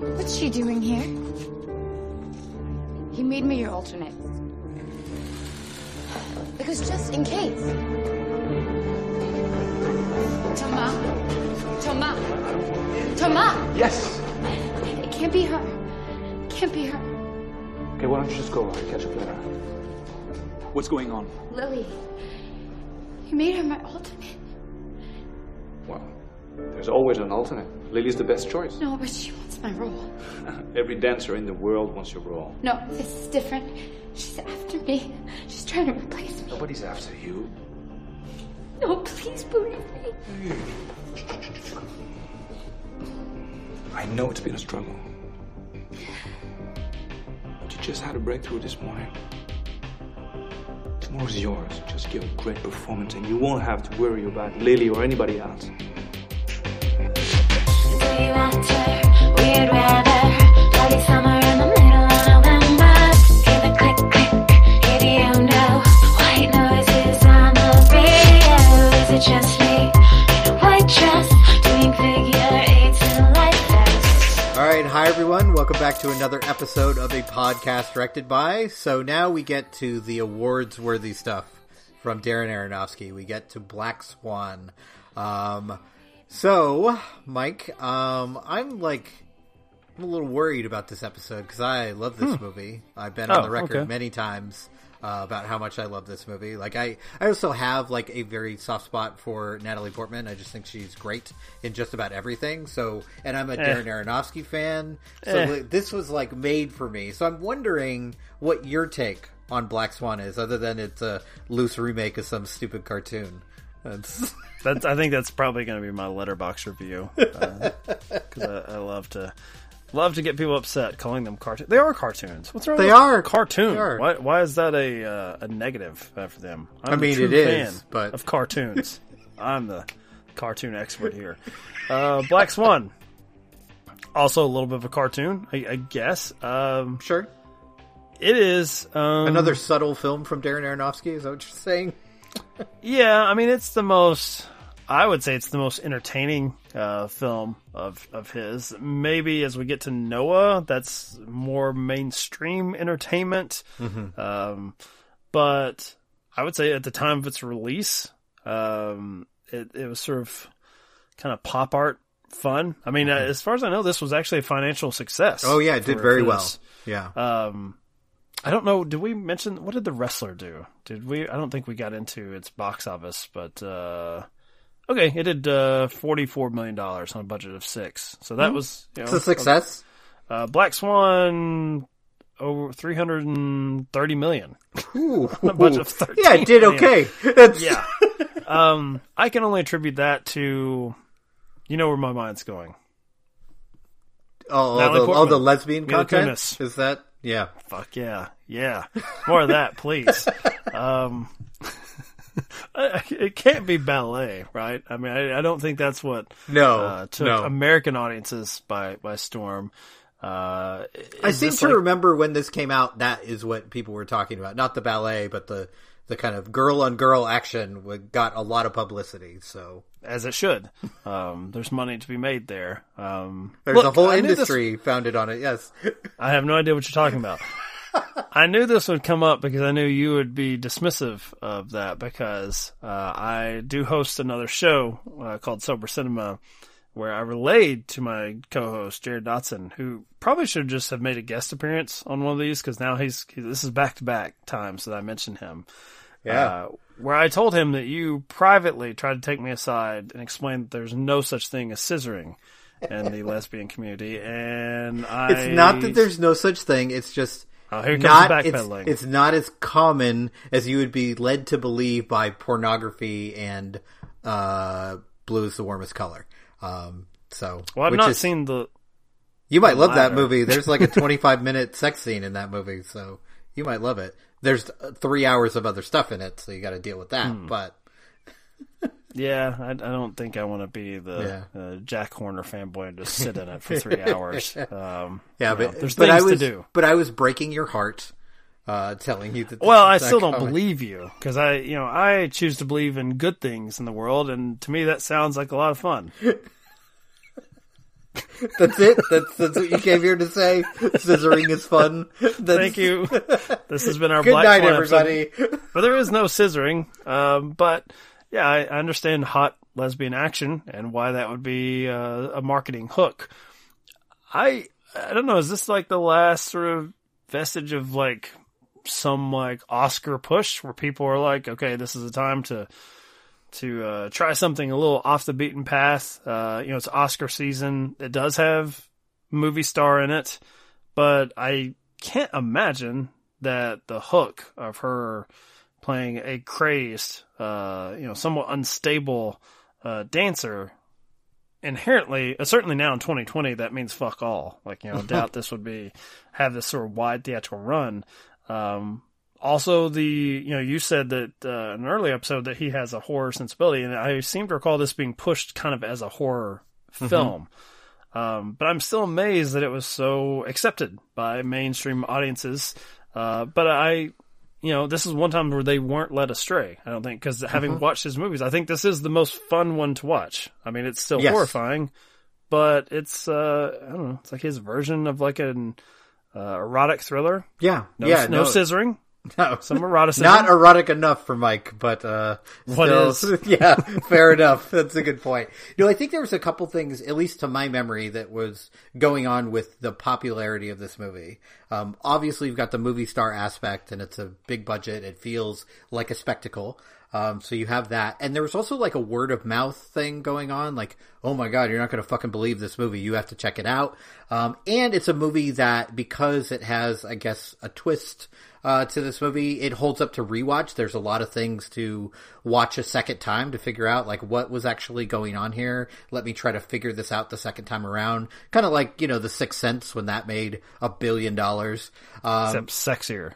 What's she doing here? He made me your alternate. Because just in case. Thomas. Thomas. Thomas. Yes. It can't be her. It can't be her. Okay, why don't you just go? I'll catch up later. What's going on? Lily. You made her my alternate. Well, there's always an alternate. Lily's the best choice. No, but she wants my role. Every dancer in the world wants your role. No, this is different. She's after me. She's trying to replace me. Nobody's after you. No, please believe me. I know it's been a struggle. But you just had a breakthrough this morning. Tomorrow's yours. Just give a great performance and you won't have to worry about Lily or anybody else. Back to another episode of a podcast directed by. So now we get to the awards worthy stuff from Darren Aronofsky. We get to Black Swan. Um, so, Mike, um, I'm like, I'm a little worried about this episode because I love this movie. I've been on Oh, the record okay. many times uh, about how much I love this movie. Like, I, I also have like a very soft spot for Natalie Portman. I just think she's great in just about everything. So, and I'm a Darren Aronofsky fan. So Eh. this was like made for me. So I'm wondering what your take on Black Swan is, other than it's a loose remake of some stupid cartoon. That's That's, I think that's probably going to be my Letterboxd review because I, I love to love to get people upset calling them cartoons. They are cartoons. What's wrong? They with are. cartoon. They are. Why, why is that a uh, a negative uh, for them? I'm I a mean, true it is, but- of cartoons. I'm the cartoon expert here. Uh, Black Swan, also a little bit of a cartoon, I, I guess. Um, sure. it is um, Another subtle film from Darren Aronofsky. Is that what you're saying? Yeah, I mean it's the most. I would say it's the most entertaining uh, film of of his. Maybe as we get to Noah, that's more mainstream entertainment. Um, but I would say at the time of its release, um, it, it was sort of kind of pop art fun. I mean, uh, as far as I know, this was actually a financial success. Oh yeah, it did very well. Yeah. Um, I don't know. Did we mention what did the wrestler do? Did we? I don't think we got into its box office, but uh, okay, it did uh, forty four million dollars on a budget of six. So that was you know, it's a success. Uh, Black Swan over three hundred and thirty million. Ooh. a budget of 13 yeah, it did million. okay. That's, Yeah. um, I can only attribute that to, you know, where my mind's going. Oh, all, the, all the lesbian Mila content. Kunis. Is that? Yeah. Fuck yeah, yeah, more of that, please. um, I- it can't be ballet, right? I mean, I, I don't think that's what No. uh, took no. American audiences by by storm. Uh, I seem to like- remember when this came out. That is what people were talking about. Not the ballet, but the the kind of girl on girl action wa- got a lot of publicity. So as it should. Um, there's money to be made there. Um, there's look, a whole I knew this- industry founded on it. Yes. I have no idea what you're talking about. I knew this would come up because I knew you would be dismissive of that because uh, I do host another show uh, called Sober Cinema where I relayed to my co-host Jared Dotson, who probably should just have made a guest appearance on one of these because now he's he, this is back to back times that I mentioned him. Yeah. Uh, where I told him that you privately tried to take me aside and explain that there's no such thing as scissoring in the lesbian community, and I It's not that there's no such thing. It's just Oh, here comes not. the It's, backpedaling. it's not as common as you would be led to believe by pornography and uh, blue is the warmest color. Um, so, Well, I've not is- seen the. You might love that movie. There's like a 25 minute sex scene in that movie, so you might love it. There's three hours of other stuff in it, so you got to deal with that. Hmm. But Yeah, I, I don't think I want to be the uh, Jack Horner fanboy and just sit in it for three hours. Um, yeah, you know, but there's but things I was to do. but I was breaking your heart, uh, telling you that. Well, I still don't comment- believe you because I, you know, I choose to believe in good things in the world, and to me that sounds like a lot of fun. That's it. That's that's what you came here to say. Scissoring is fun. That's, Thank you. This has been our Good Black night, Swan episode. everybody. But there is no scissoring. Um, but yeah, I, I understand hot lesbian action and why that would be uh, a marketing hook. I I don't know. Is this like the last sort of vestige of like some like Oscar push where people are like, okay, this is a time to to uh, try something a little off the beaten path. Uh, you know, it's Oscar season. It does have movie star in it, but I can't imagine that the hook of her playing a crazed, uh, you know, somewhat unstable uh, dancer inherently, uh, certainly now in 2020, that means fuck all. Like, you know, doubt this would be have this sort of wide theatrical run. Um, also, the you know, you said that uh, in an early episode that he has a horror sensibility, and I seem to recall this being pushed kind of as a horror film. Um, but I'm still amazed that it was so accepted by mainstream audiences. Uh, but I, you know, this is one time where they weren't led astray. I don't think because having watched his movies, I think this is the most fun one to watch. I mean, it's still Yes. horrifying, but it's uh, I don't know, it's like his version of like an uh, erotic thriller. Yeah, No, yeah, no, scissoring, no. some eroticism. Not erotic enough for Mike, but uh, What still, yeah, fair enough. That's a good point. No, I think there was a couple things, at least to my memory, that was going on with the popularity of this movie. Um, obviously, you've got the movie star aspect, and it's a big budget. It feels like a spectacle. Um, so you have that, and there was also like a word of mouth thing going on. Like, oh my god, you're not going to fucking believe this movie. You have to check it out. Um, and it's a movie that because it has, I guess, a twist uh, to this movie. It holds up to rewatch. There's a lot of things to watch a second time to figure out like what was actually going on here. Let me try to figure this out the second time around. Kind of like you know the Sixth Sense when that made a billion dollars. Um, except sexier.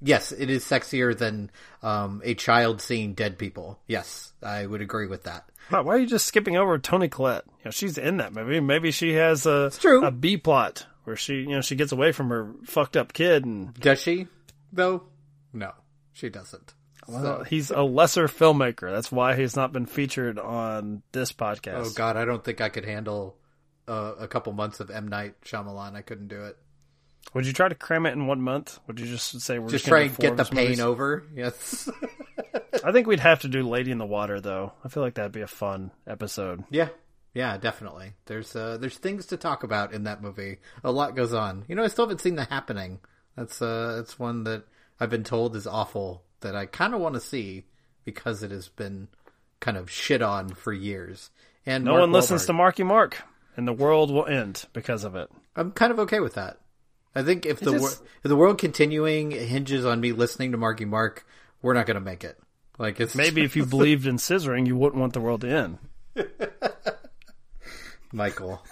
yes, it is sexier than um, a child seeing dead people. Yes, I would agree with that. Wow, why are you just skipping over Toni Collette? You know, she's in that movie. Maybe she has a true. a B plot where she, you know, she gets away from her fucked up kid, and Does she though? No, she doesn't. well, he's a lesser filmmaker. That's why he's not been featured on this podcast. Oh God, I don't think I could handle uh, a couple months of M Night Shyamalan. I couldn't do it. Would you try to cram it in one month? Would you just say we're Just just, try and get the pain movies? over. Yes. I think we'd have to do Lady in the Water, though. I feel like that'd be a fun episode. yeah. Yeah, definitely. There's uh, there's things to talk about in that movie. A lot goes on. You know, I still haven't seen The Happening. That's uh, that's one that I've been told is awful. That I kind of want to see because it has been kind of shit on for years. And No Mark one listens Wahlberg. to Marky Mark, and the world will end because of it. I'm kind of okay with that. I think if the just- wor- if the world continuing hinges on me listening to Marky Mark, we're not going to make it. Like it's Maybe if you believed in scissoring, you wouldn't want the world to end. Michael,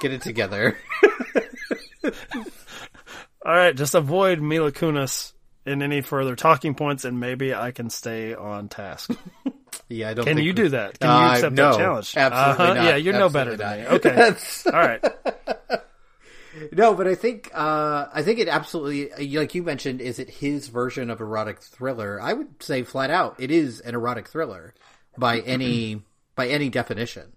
get it together. All right, just avoid Mila Kunis in any further talking points, and maybe I can stay on task. yeah, I don't. Can think you we- do that? Can Uh, you accept no, that challenge? absolutely Uh-huh, not. Yeah, you're Absolutely better than me. Okay. That's- All right. No, but I think uh, I think it absolutely, like you mentioned, is it his version of erotic thriller? I would say flat out, it is an erotic thriller by any by any definition.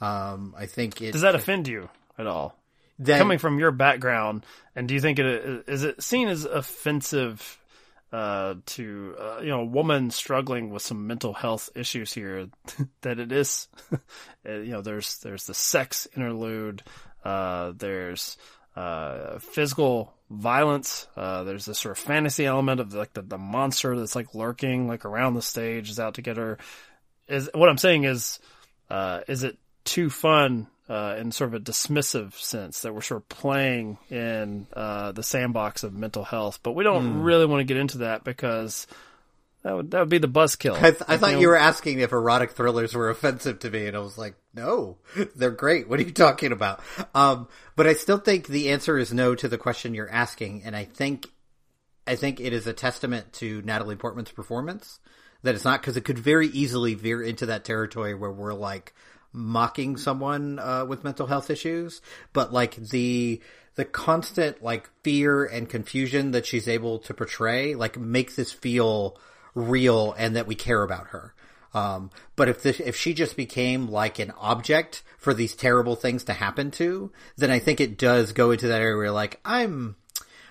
Um, I think it Does that offend you at all? Coming from your background, and do you think it is it seen as offensive uh, to uh, you know a woman struggling with some mental health issues here? that it is, uh, you know, there's there's the sex interlude, uh, there's uh, physical violence. Uh, there's this sort of fantasy element of like the, the monster that's like lurking like around the stage is out to get her. Is what I'm saying is, uh, is it too fun uh, in sort of a dismissive sense that we're sort of playing in uh, the sandbox of mental health, but we don't really want to get into that because that would that would be the buzzkill. I, th- I thought know, you were asking if erotic thrillers were offensive to me, and I was like, no, they're great. What are you talking about? Um, but I still think the answer is no to the question you're asking, and I think, I think it is a testament to Natalie Portman's performance that it's not because it could very easily veer into that territory where we're like mocking someone uh, with mental health issues, but like the the constant like fear and confusion that she's able to portray, like makes this feel real and that we care about her. Um, but if this, if she just became like an object for these terrible things to happen to, then I think it does go into that area where like I'm,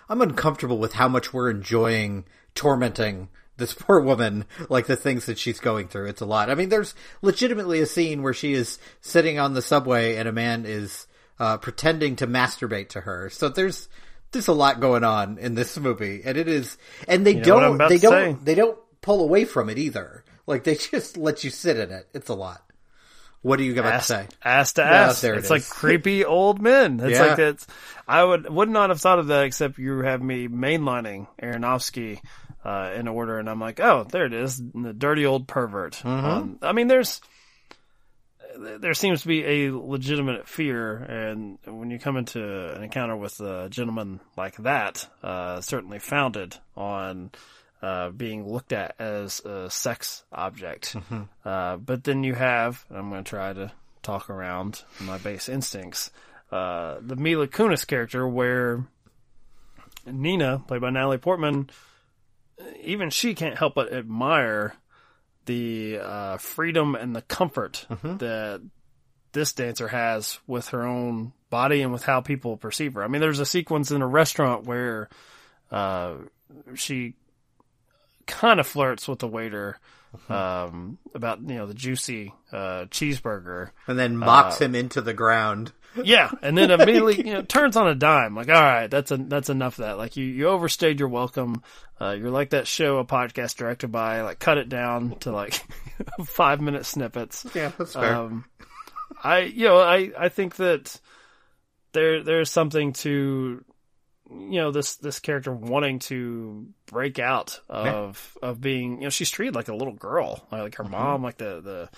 I'm uncomfortable with how much we're enjoying tormenting this poor woman, like the things that she's going through. It's a lot. I mean, there's legitimately a scene where she is sitting on the subway and a man is uh, pretending to masturbate to her. So there's there's a lot going on in this movie, and it is, and they know don't they don't say. they don't pull away from it either. Like they just let you sit in it. It's a lot. What are you got to say? ass to Yeah, ass. there it it's like creepy old men. It's Yeah. like it's. I would would not have thought of that except you have me mainlining Aronofsky uh, in order, and I'm like, oh, there it is, the dirty old pervert. Mm-hmm. Um, I mean, there's there seems to be a legitimate fear, and when you come into an encounter with a gentleman like that, uh, certainly founded on uh, being looked at as a sex object. Uh, but then you have, I'm going to try to talk around my base instincts, uh, the Mila Kunis character, where Nina, played by Natalie Portman, even she can't help but admire the uh, freedom and the comfort that this dancer has with her own body and with how people perceive her. I mean, there's a sequence in a restaurant where uh, she kind of flirts with the waiter um, about you know the juicy uh, cheeseburger. And then mocks Uh, him into the ground. Yeah, and then immediately you know turns on a dime. Like, all right, that's a, that's enough of that. Like, you you overstayed your welcome. Uh, you're like that show, a podcast directed by. Like, cut it down to like five minute snippets. Yeah, that's fair. Um, I you know I I think that there there's something to you know this this character wanting to break out of of being you know she's treated like a little girl like, like her Mm-hmm. mom like the the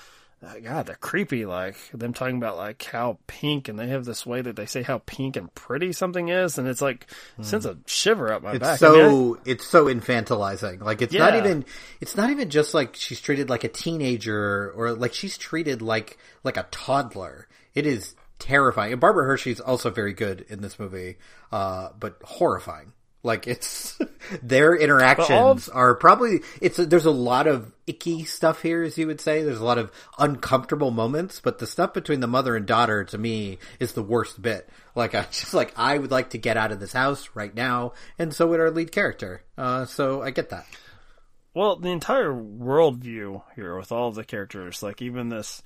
God, they're creepy. Like them talking about like how pink, and they have this way that they say how pink and pretty something is, and it's like sends a shiver up my Mm. It's back. so I mean, I- it's so infantilizing. Like it's not even it's not even just like she's treated like a teenager or like she's treated like like a toddler. It is terrifying. And Barbara Hershey's also very good in this movie, uh, but horrifying. Like it's their interactions are probably it's there's a lot of icky stuff here, as you would say. There's a lot of uncomfortable moments, but the stuff between the mother and daughter to me is the worst bit. Like I just like I would like to get out of this house right now, and so would our lead character. Uh, so I get that. Well, the entire worldview here with all of the characters, like even this,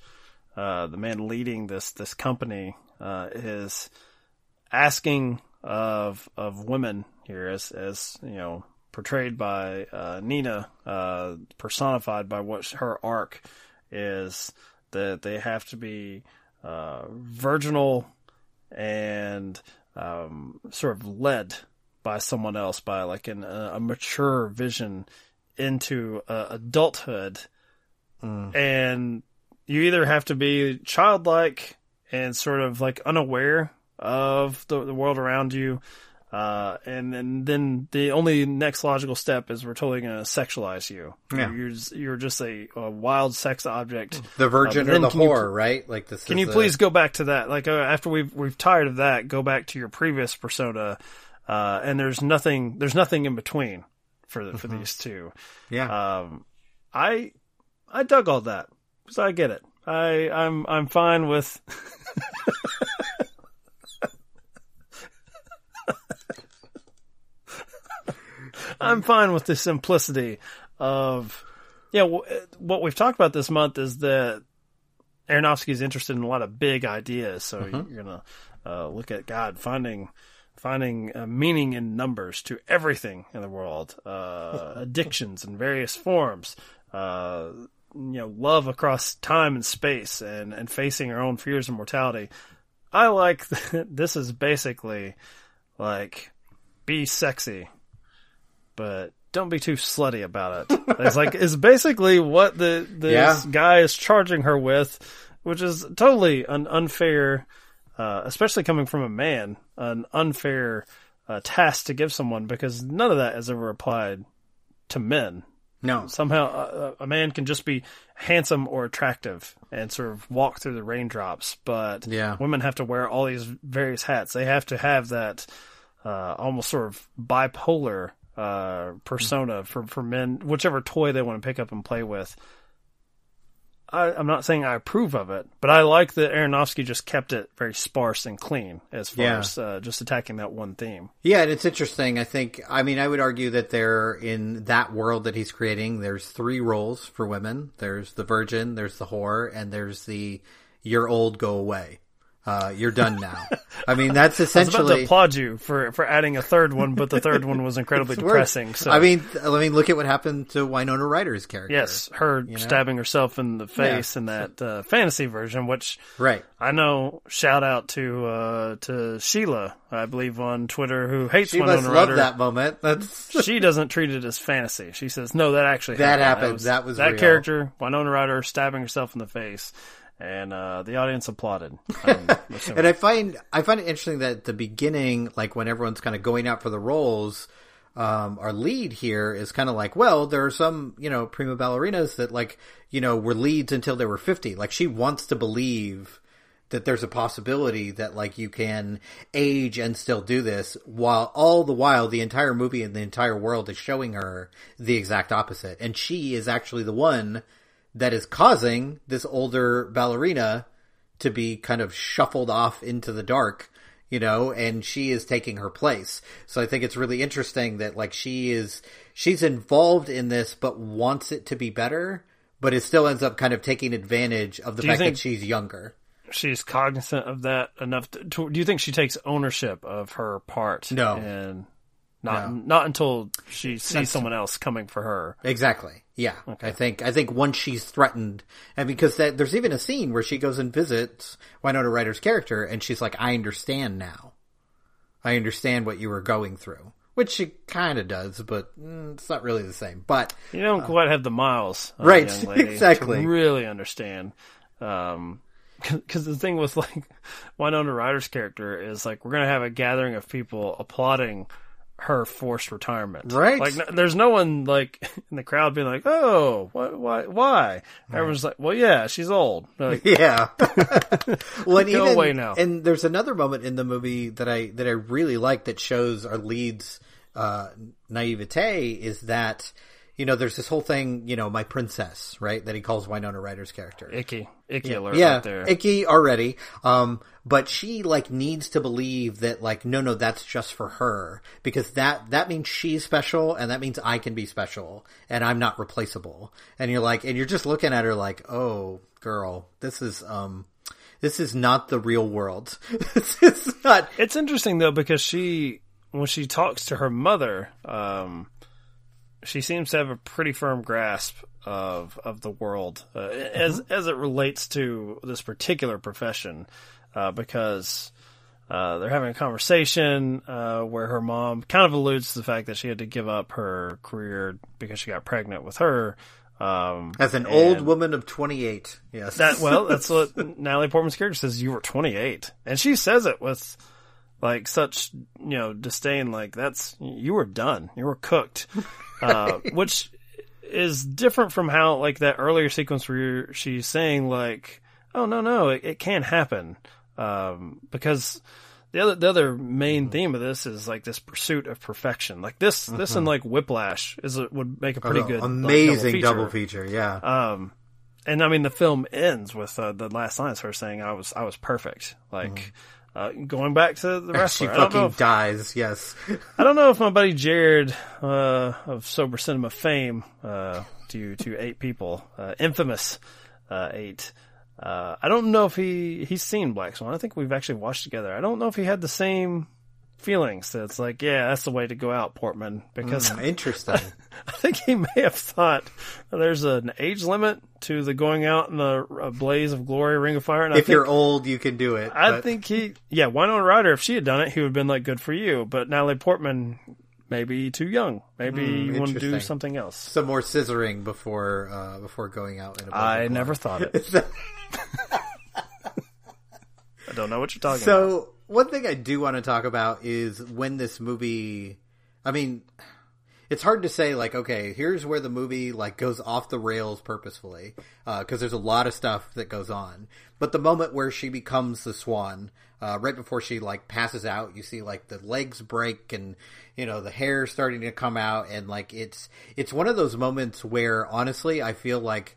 uh, the man leading this this company, uh, is asking of of women here as as you know portrayed by uh, Nina, uh, personified by what her arc is that they have to be uh, virginal and um, sort of led by someone else, by like an, a, mature vision into uh, adulthood, and you either have to be childlike and sort of like unaware of the, the world around you. Uh, and, and then the only next logical step is we're totally going to sexualize you. Yeah. You're, just- you're just a, a wild sex object. The virgin Uh, or the can you- whore, right? Like this. Can is you the- please go back to that? Like uh, after we've we've tired of that, go back to your previous persona. Uh, and there's nothing there's nothing in between for the, for these two. Yeah. Um, I I dug all that because I get it. I I'm I'm fine with. I'm fine with the simplicity of, yeah. w- What we've talked about this month is that Aronofsky is interested in a lot of big ideas. So you're gonna uh, look at God finding finding uh, meaning in numbers to everything in the world, uh, addictions in various forms, uh, you know, love across time and space, and and facing our own fears and mortality. I like this is basically like be sexy, but don't be too slutty about it. It's like it's basically what the this Yeah. guy is charging her with, which is totally an unfair, uh, especially coming from a man, an unfair uh, task to give someone because none of that is ever applied to men. no. Somehow, uh, a man can just be handsome or attractive and sort of walk through the raindrops, but Yeah. women have to wear all these various hats. They have to have that uh, almost sort of bipolar uh, persona for for men, whichever toy they want to pick up and play with. I, I'm not saying I approve of it, but I like that Aronofsky just kept it very sparse and clean as far Yeah. as uh, just attacking that one theme. Yeah, and it's interesting. I think, I mean, I would argue that there, in that world that he's creating, there's three roles for women. There's the virgin, there's the whore, and there's the you're old, go away. Uh, you're done now. I mean, that's essentially. I was about to applaud you for, for adding a third one, but the third one was incredibly depressing. So I mean, I mean, look at what happened to Winona Ryder's character. yes, her know? stabbing herself in the face in that uh, fantasy version, which Right. I know. Shout out to uh, to Sheila, I believe on Twitter, who hates She Winona must love Ryder. that moment. That's she doesn't treat it as fantasy. She says, "No, that actually That happened. happened. That was that real." character, Winona Ryder, stabbing herself in the face." And uh, the audience applauded. Um. And I find I find it interesting that at the beginning, like when everyone's kind of going out for the roles, um, our lead here is kind of like, well, there are some you know prima ballerinas that like you know were leads until they were fifty. Like she wants to believe that there's a possibility that like you can age and still do this while all the while the entire movie and the entire world is showing her the exact opposite and she is actually the one that is causing this older ballerina to be kind of shuffled off into the dark, you know, and she is taking her place. So I think it's really interesting that like she is she's involved in this but wants it to be better, but it still ends up kind of taking advantage of the Do fact that she's younger. she's cognizant of that enough. To, to, do you think she takes ownership of her part? No. and not No. not until she sees someone else coming for her. Exactly. Yeah. I think I think once she's threatened, and because that, there's even a scene where she goes and visits Winona Ryder's character, and she's like, "I understand now. I understand what you were going through," which she kind of does, but mm, it's not really the same. But You don't quite have the miles, uh, Right, lady, exactly. Really understand. Um, because the thing with like Winona Ryder's character is like we're gonna have a gathering of people applauding her forced retirement. Right. Like, no, there's no one like in the crowd being like, "Oh, why, why, why?" Everyone's like, "Well, yeah, she's old." Like, yeah. well, Go even, away now. And there's another moment in the movie that I that I really like that shows our lead's uh, naivete is that you know there's this whole thing you know my princess right that he calls Winona Ryder's character. icky, icky alert yeah, there. icky already. Um, but she like needs to believe that like no, no, that's just for her because that that means she's special and that means I can be special and I'm not replaceable. And you're like, and you're just looking at her like, oh, girl, this is um, this is not the real world. this is not. It's interesting though because she, when she talks to her mother, um, she seems to have a pretty firm grasp of of the world uh, as as it relates to this particular profession, uh, because. Uh, they're having a conversation uh, where her mom kind of alludes to the fact that she had to give up her career because she got pregnant with her. Um, As an old woman of 28, yes. that well, that's what Natalie Portman's character says. You were 28, and she says it with like such you know disdain. Like that's you were done. You were cooked, uh, which is different from how like that earlier sequence where you're, she's saying like, "Oh no, no, it, it can't happen," um, because. The other, the other main theme of this is like this pursuit of perfection. Like this, this and like Whiplash is a, would make a pretty good, like, amazing double double feature. Yeah. um, and I mean, the film ends with uh, the last line is her saying, "I was, I was perfect." Like uh, going back to the she wrestler. I fucking if, dies. Yes. I don't know if my buddy Jared uh, of Sober Cinema fame, uh, to to eight people, uh, infamous uh, eight. Uh, I don't know if he he's seen Black Swan. I think we've actually watched together. I don't know if he had the same feelings. That it's like, yeah, that's the way to go out, Portman, because Interesting. I think he may have thought there's an age limit to the going out in the uh, blaze of glory, ring of fire. And I if think, you're old, you can do it. I but- think he, yeah, Winona Ryder, if she had done it, he would have been like, good for you. But Natalie Portman, maybe too young. Maybe you want to do something else. some more scissoring before uh, before going out. In a I never thought it. I don't know what you're talking about. So one thing I do want to talk about is when this movie. I mean, it's hard to say like, okay, here's where the movie like goes off the rails purposefully because there's a lot of stuff that goes on. But the moment where she becomes the swan, uh, right before she like passes out, you see like the legs break and you know the hair starting to come out, and like it's it's one of those moments where honestly I feel like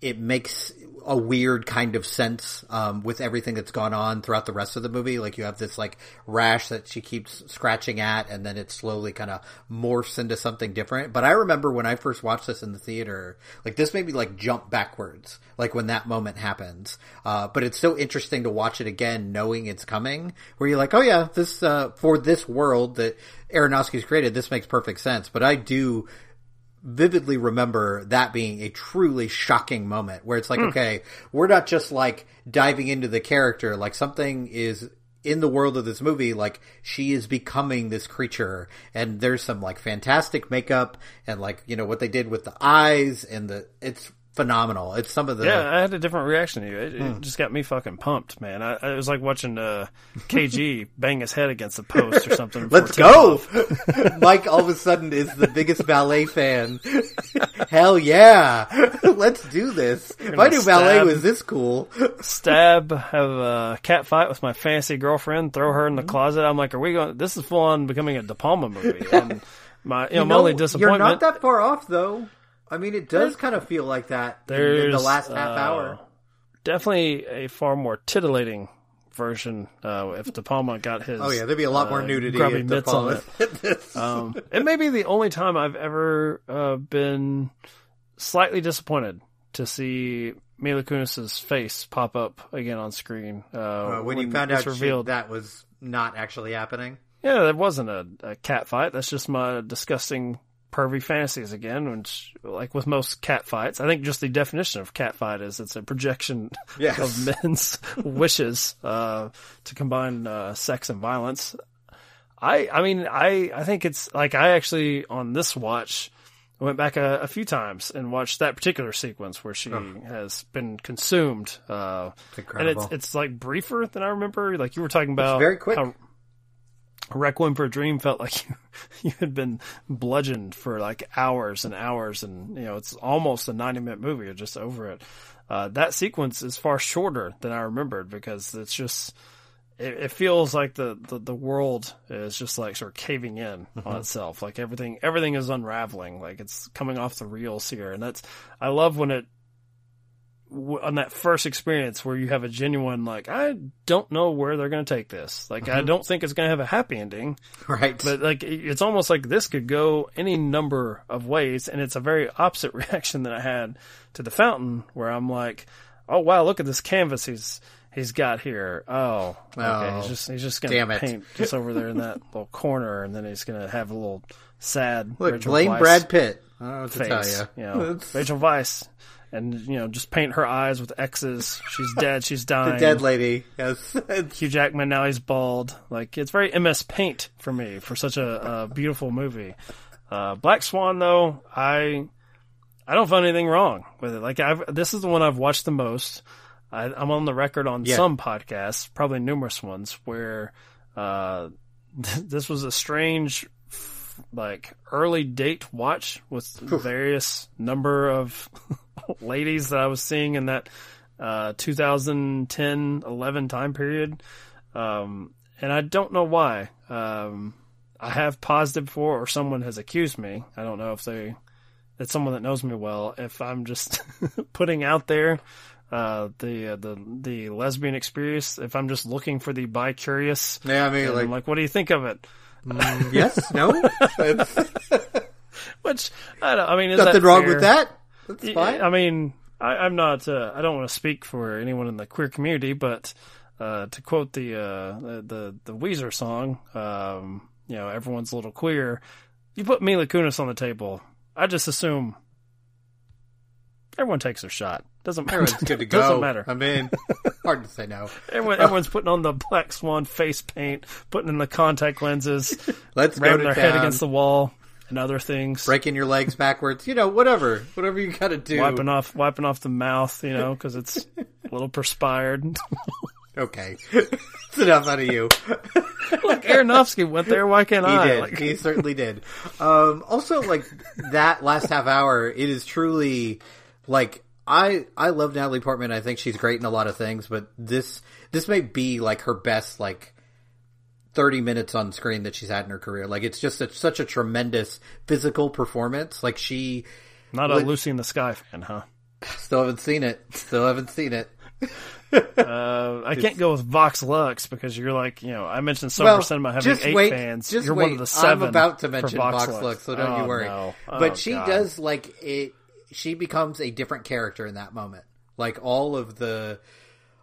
it makes a weird kind of sense um, with everything that's gone on throughout the rest of the movie. Like you have this like rash that she keeps scratching at, and then it slowly kind of morphs into something different. But I remember when I first watched this in the theater, like this made me like jump backwards, like when that moment happens. Uh, but it's so interesting to watch it again, knowing it's coming, where you're like, oh yeah, this uh, for this world that Aronofsky's created, this makes perfect sense. But I do vividly remember that being a truly shocking moment where it's like, hmm. okay, we're not just like diving into the character, like something is in the world of this movie, like she is becoming this creature. And there's some like fantastic makeup and like, you know, what they did with the eyes and the, it's phenomenal. It's some of the, Yeah, I had a different reaction to you. It, Hmm. it just got me fucking pumped, man. I, it was like watching uh, KG bang his head against the post or something. Let's go! Mike all of a sudden is the biggest ballet fan. Hell yeah! Let's do this. If I knew ballet was this cool. Stab, have a cat fight with my fancy girlfriend, throw her in Mm-hmm. the closet. I'm like, are we going? This is full on becoming a De Palma movie. And my, you know, You my know, only You're not that far off though. I mean, it does kind of feel like that in, in the last half uh, hour. definitely a far more titillating version. Uh, if De Palma got his, Oh yeah, there'd be a lot more uh, nudity. grubby if the mitts on it. Um, it may be the only time I've ever uh, been slightly disappointed to see Mila Kunis's face pop up again on screen. Uh, Uh, when, you found out it's she, revealed, that was not actually happening. yeah, that wasn't a, a cat fight. That's just my disgusting pervy fantasies again. Which, like with most cat fights, I think just the definition of cat fight is it's a projection Yes. of men's wishes uh, to combine uh, sex and violence. I, I mean, I, I think it's like I actually on this watch went back a, a few times and watched that particular sequence where she has been consumed. Uh, and it's it's like briefer than I remember. Like you were talking about, very quick. How Requiem for a Dream felt like you, you had been bludgeoned for like hours and hours, and you know it's almost a ninety minute movie. You're just over it. Uh, that sequence is far shorter than I remembered because it's just it, it feels like the, the, the world is just like sort of caving in on itself. Like everything everything is unraveling. Like it's coming off the reels here, and that's I love when it on that first experience where you have a genuine like I don't know where they're going to take this. Like I mm-hmm. don't think it's going to have a happy ending, right. but like it's almost like this could go any number of ways, and it's a very opposite reaction that I had to the fountain, where I'm like, oh wow, look at this canvas he's he's got here. Oh, okay, Oh, he's just he's just going damn to it. paint just over there in that little corner, and then he's going to have a little sad Look, Rachel blame Weisz Brad Pitt. I don't know what to face. tell you. You know, Rachel Weisz. And you know, just paint her eyes with X's. She's dead. She's dying. The dead lady. Yes. Hugh Jackman now he's bald. Like it's very MS Paint for me for such a, a beautiful movie. Uh, Black Swan though, I I don't find anything wrong with it. Like I've this is the one I've watched the most. I, I'm on the record on Yeah. some podcasts, probably numerous ones, where uh, this was a strange like early date watch with various number of ladies that I was seeing in that uh, 2010 11 time period. Um, and I don't know why. Um, I have paused it before, or someone has accused me. I don't know if they, it's someone that knows me well. If I'm just putting out there uh, the uh, the the lesbian experience, if I'm just looking for the bi curious, yeah, I mean, like, I'm like, what do you think of it? yes, no, Which I don't. I mean, is nothing wrong with that. That's fine. I mean, I, I'm not. Uh, I don't want to speak for anyone in the queer community, but uh, to quote the, uh, the the the Weezer song, um, you know, everyone's a little queer. You put Mila Kunis on the table, I just assume everyone takes their shot. Doesn't matter. Everyone's good to go. Doesn't matter. I mean, hard to say no. Everyone, everyone's putting on the black swan face paint, putting in the contact lenses, Let's go ramming to their town. head against the wall, and other things. breaking your legs backwards. You know, whatever, whatever you got to do. wiping off wiping off the mouth, you know, because it's a little perspired. Okay, it's enough out of you. Look, Aronofsky went there. Why can't He I? did. Like, he certainly did. Um, also, like that last half hour, it is truly like I I love Natalie Portman. I think she's great in a lot of things, but this this may be like her best like. 30 minutes on screen that she's had in her career. Like it's just a, such a tremendous physical performance. Like she not a Like- Lucy in the Sky fan, huh? Still haven't seen it. Still haven't seen it. Uh, I can't go with Vox Lux because you're like, you know, I mentioned Silver well, Cinema having just eight wait, fans. Just you're wait. one of the 7 I'm about to mention Vox, Vox Lux. Lux, so don't Oh, you worry. no. Oh, but she God. does like it. She becomes a different character in that moment. Like all of the,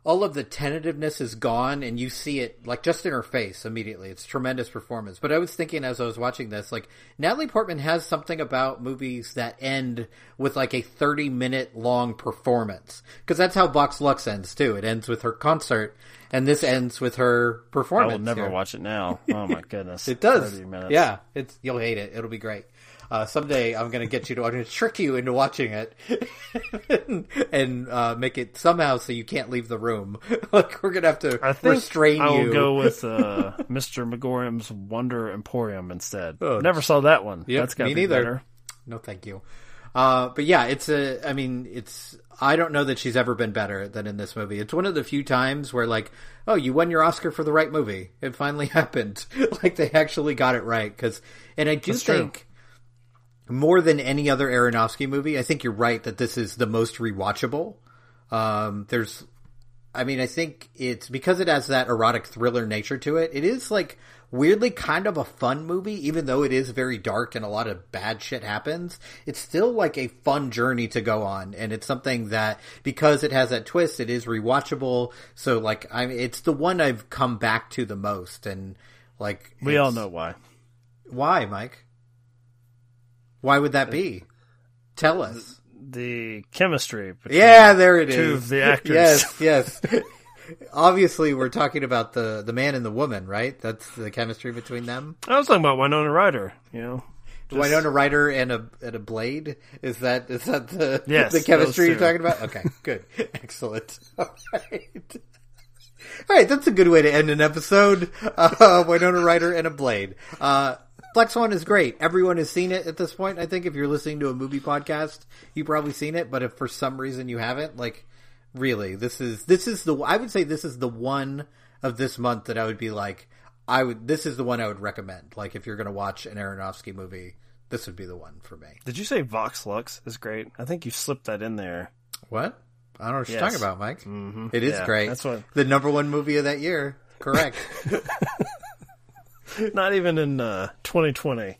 all of the tentativeness is gone, and you see it like just in her face immediately. It's tremendous performance. But I was thinking as I was watching this, like Natalie Portman has something about movies that end with like a 30 minute long performance because that's how Vox Lux ends too. It ends with her concert. And this ends with her performance. I will never here. watch it now. Oh my goodness. It does. 30 minutes. Yeah, it's you'll hate it. It'll be great. Uh, someday I'm going to get you to I'm going to trick you into watching it and, and uh, make it somehow so you can't leave the room. like we're going to have to think restrain I will you. go with uh, Mr. Magorium's Wonder Emporium instead. Oh, Never saw that one. Yep, That's got to be neither. better. No, thank you. Uh, but yeah, it's a. I mean, it's. I don't know that she's ever been better than in this movie. It's one of the few times where, like, oh, you won your Oscar for the right movie. It finally happened. like they actually got it right. Because, and I do That's true. More than any other Aronofsky movie, I think you're right that this is the most rewatchable. Um, there's, I mean, I think it's because it has that erotic thriller nature to it. It is like weirdly kind of a fun movie, even though it is very dark and a lot of bad shit happens. It's still like a fun journey to go on, and it's something that because it has that twist, it is rewatchable. So like, I mean, it's the one I've come back to the most, and like We all know why. why, Mike. Why would that be? Tell us. The chemistry. between Yeah, there it is. two of the actors. Yes, yes. Obviously, we're talking about the the man and the woman, right? That's the chemistry between them. I was talking about Winona Ryder. You know, Winona Ryder and a and a blade. Is that is that the Yes, the chemistry you're talking about? Okay, good, excellent. All right. All right, that's a good way to end an episode. Uh, Winona Ryder and a blade. Uh, Black Swan is great. Everyone has seen it at this point. I think if you're listening to a movie podcast, you've probably seen it. But if for some reason you haven't, like, really, this is this is the I would say this is the one of this month that I would be like, I would. This is the one I would recommend. Like, if you're going to watch an Aronofsky movie, this would be the one for me. did you say Vox Lux is great? I think you slipped that in there. What? I don't know what you're talking about, Mike. Mm-hmm. is Yeah, great. that's what- the number one movie of that year. Correct. Not even in uh, 2020.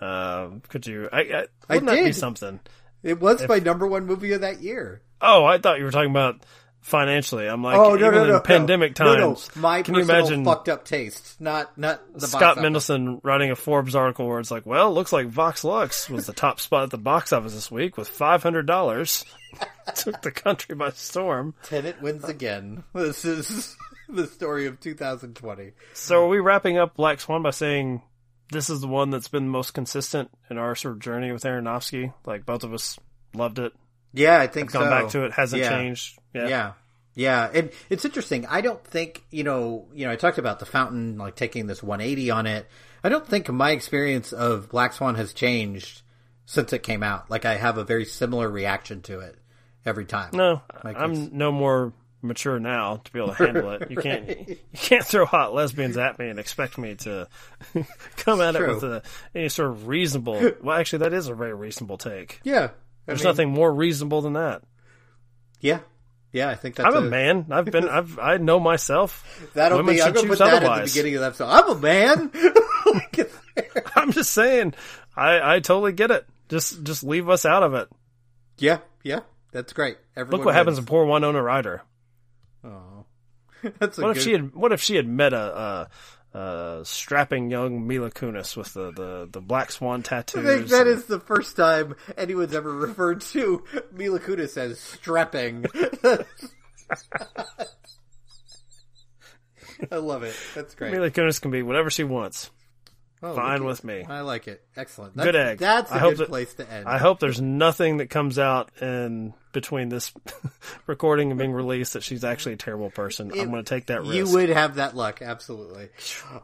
Um, could you? I, I, I that be did. something? it was my number one movie of that year. Oh, I thought you were talking about financially. I'm like, Oh no, even no, no, in pandemic times. No, no. My can you imagine fucked up taste, not not the box Scott. Mendelson writing a Forbes article where it's like, well, it looks like Vox Lux was the top spot at the box office this week with five hundred dollars. Took the country by storm. Tenet wins again. This is the story of 2020. So are we wrapping up Black Swan by saying this is the one that's been the most consistent in our sort of journey with Aronofsky? Like both of us loved it, Yeah, I think gone so. back to it, hasn't Yeah. changed. Yeah. Yeah. Yeah, and it's interesting. I don't think you know. You know, I talked about the fountain, like taking this 180 on it. I don't think my experience of Black Swan has changed since it came out. Like, I have a very similar reaction to it every time. No, Like, I'm no more mature now to be able to handle it. You can't you can't throw hot lesbians at me and expect me to come at it with a, any sort of reasonable. Well, actually, that is a very reasonable take. Yeah, I There's mean, nothing more reasonable than that. Yeah, yeah. I think that's I'm a man. I've been. I've. I know myself. That'll Women be. I'm gonna put that at the beginning of the episode. I'm a man. I'm just saying. I. I totally get it. Just. Just leave us out of it. yeah, yeah. That's great. Everyone Look what happens to wins. poor Winona Ryder. Oh, that's a What good. if she had? What if she had met a, a, a strapping young Mila Kunis with the, the, the black swan tattoos? I think that and- is the first time anyone's ever referred to Mila Kunis as strapping. I love it. That's great. Mila Kunis can be whatever she wants. Oh, Fine with me. I like it. Excellent. Good egg. That's a I good that- place to end. I hope there's nothing that comes out in between this recording and being released that she's actually a terrible person. I'm going to take that risk. You would have that luck, absolutely.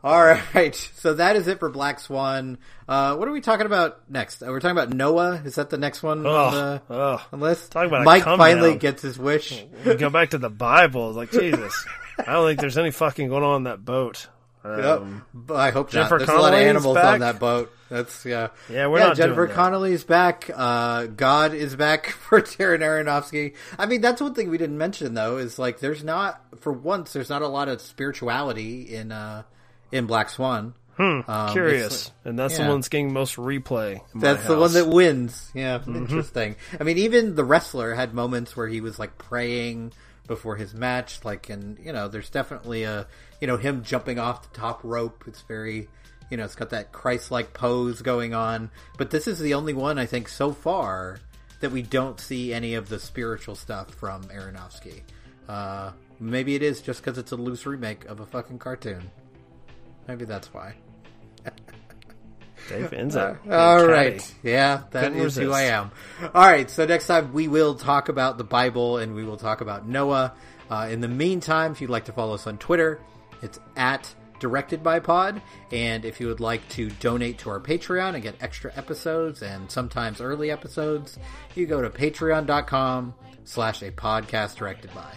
All right, so that is it for Black Swan. Uh, what are we talking about next? Uh, we're talking about Noah. Is that the next one on Ugh, on the list? Talk about Mike finally down. gets his wish. You go back to the Bible. Like Jesus. I don't think there's any fucking going on in that boat. Um, Yep. I hope Jennifer not. There's a lot of animals back. on that boat. That's yeah. Yeah, we're yeah, not Jennifer that. Connelly's back. Uh, God is back for Darren Aronofsky. I mean, that's one thing we didn't mention though. Is like there's not for once there's not a lot of spirituality in uh in Black Swan. Um, Curious, and that's yeah. the one that's getting most replay. That's the one that wins. Yeah, Mm-hmm. interesting. I mean, even the wrestler had moments where he was like praying before his match. Like, and you know, there's definitely a you know him jumping off the top rope. It's very you know, it's got that Christ-like pose going on. But this is the only one I think so far that we don't see any of the spiritual stuff from Aronofsky. Uh, maybe it is just because it's a loose remake of a fucking cartoon. Maybe that's why. Dave Enzo. All right, Caddy. Yeah, that Couldn't is who. I am. All right. So next time we will talk about the Bible and we will talk about Noah. Uh, in the meantime, if you'd like to follow us on Twitter, it's at directed by pod. And if you would like to donate to our Patreon and get extra episodes and sometimes early episodes, you go to patreon.com slash a podcast directed by.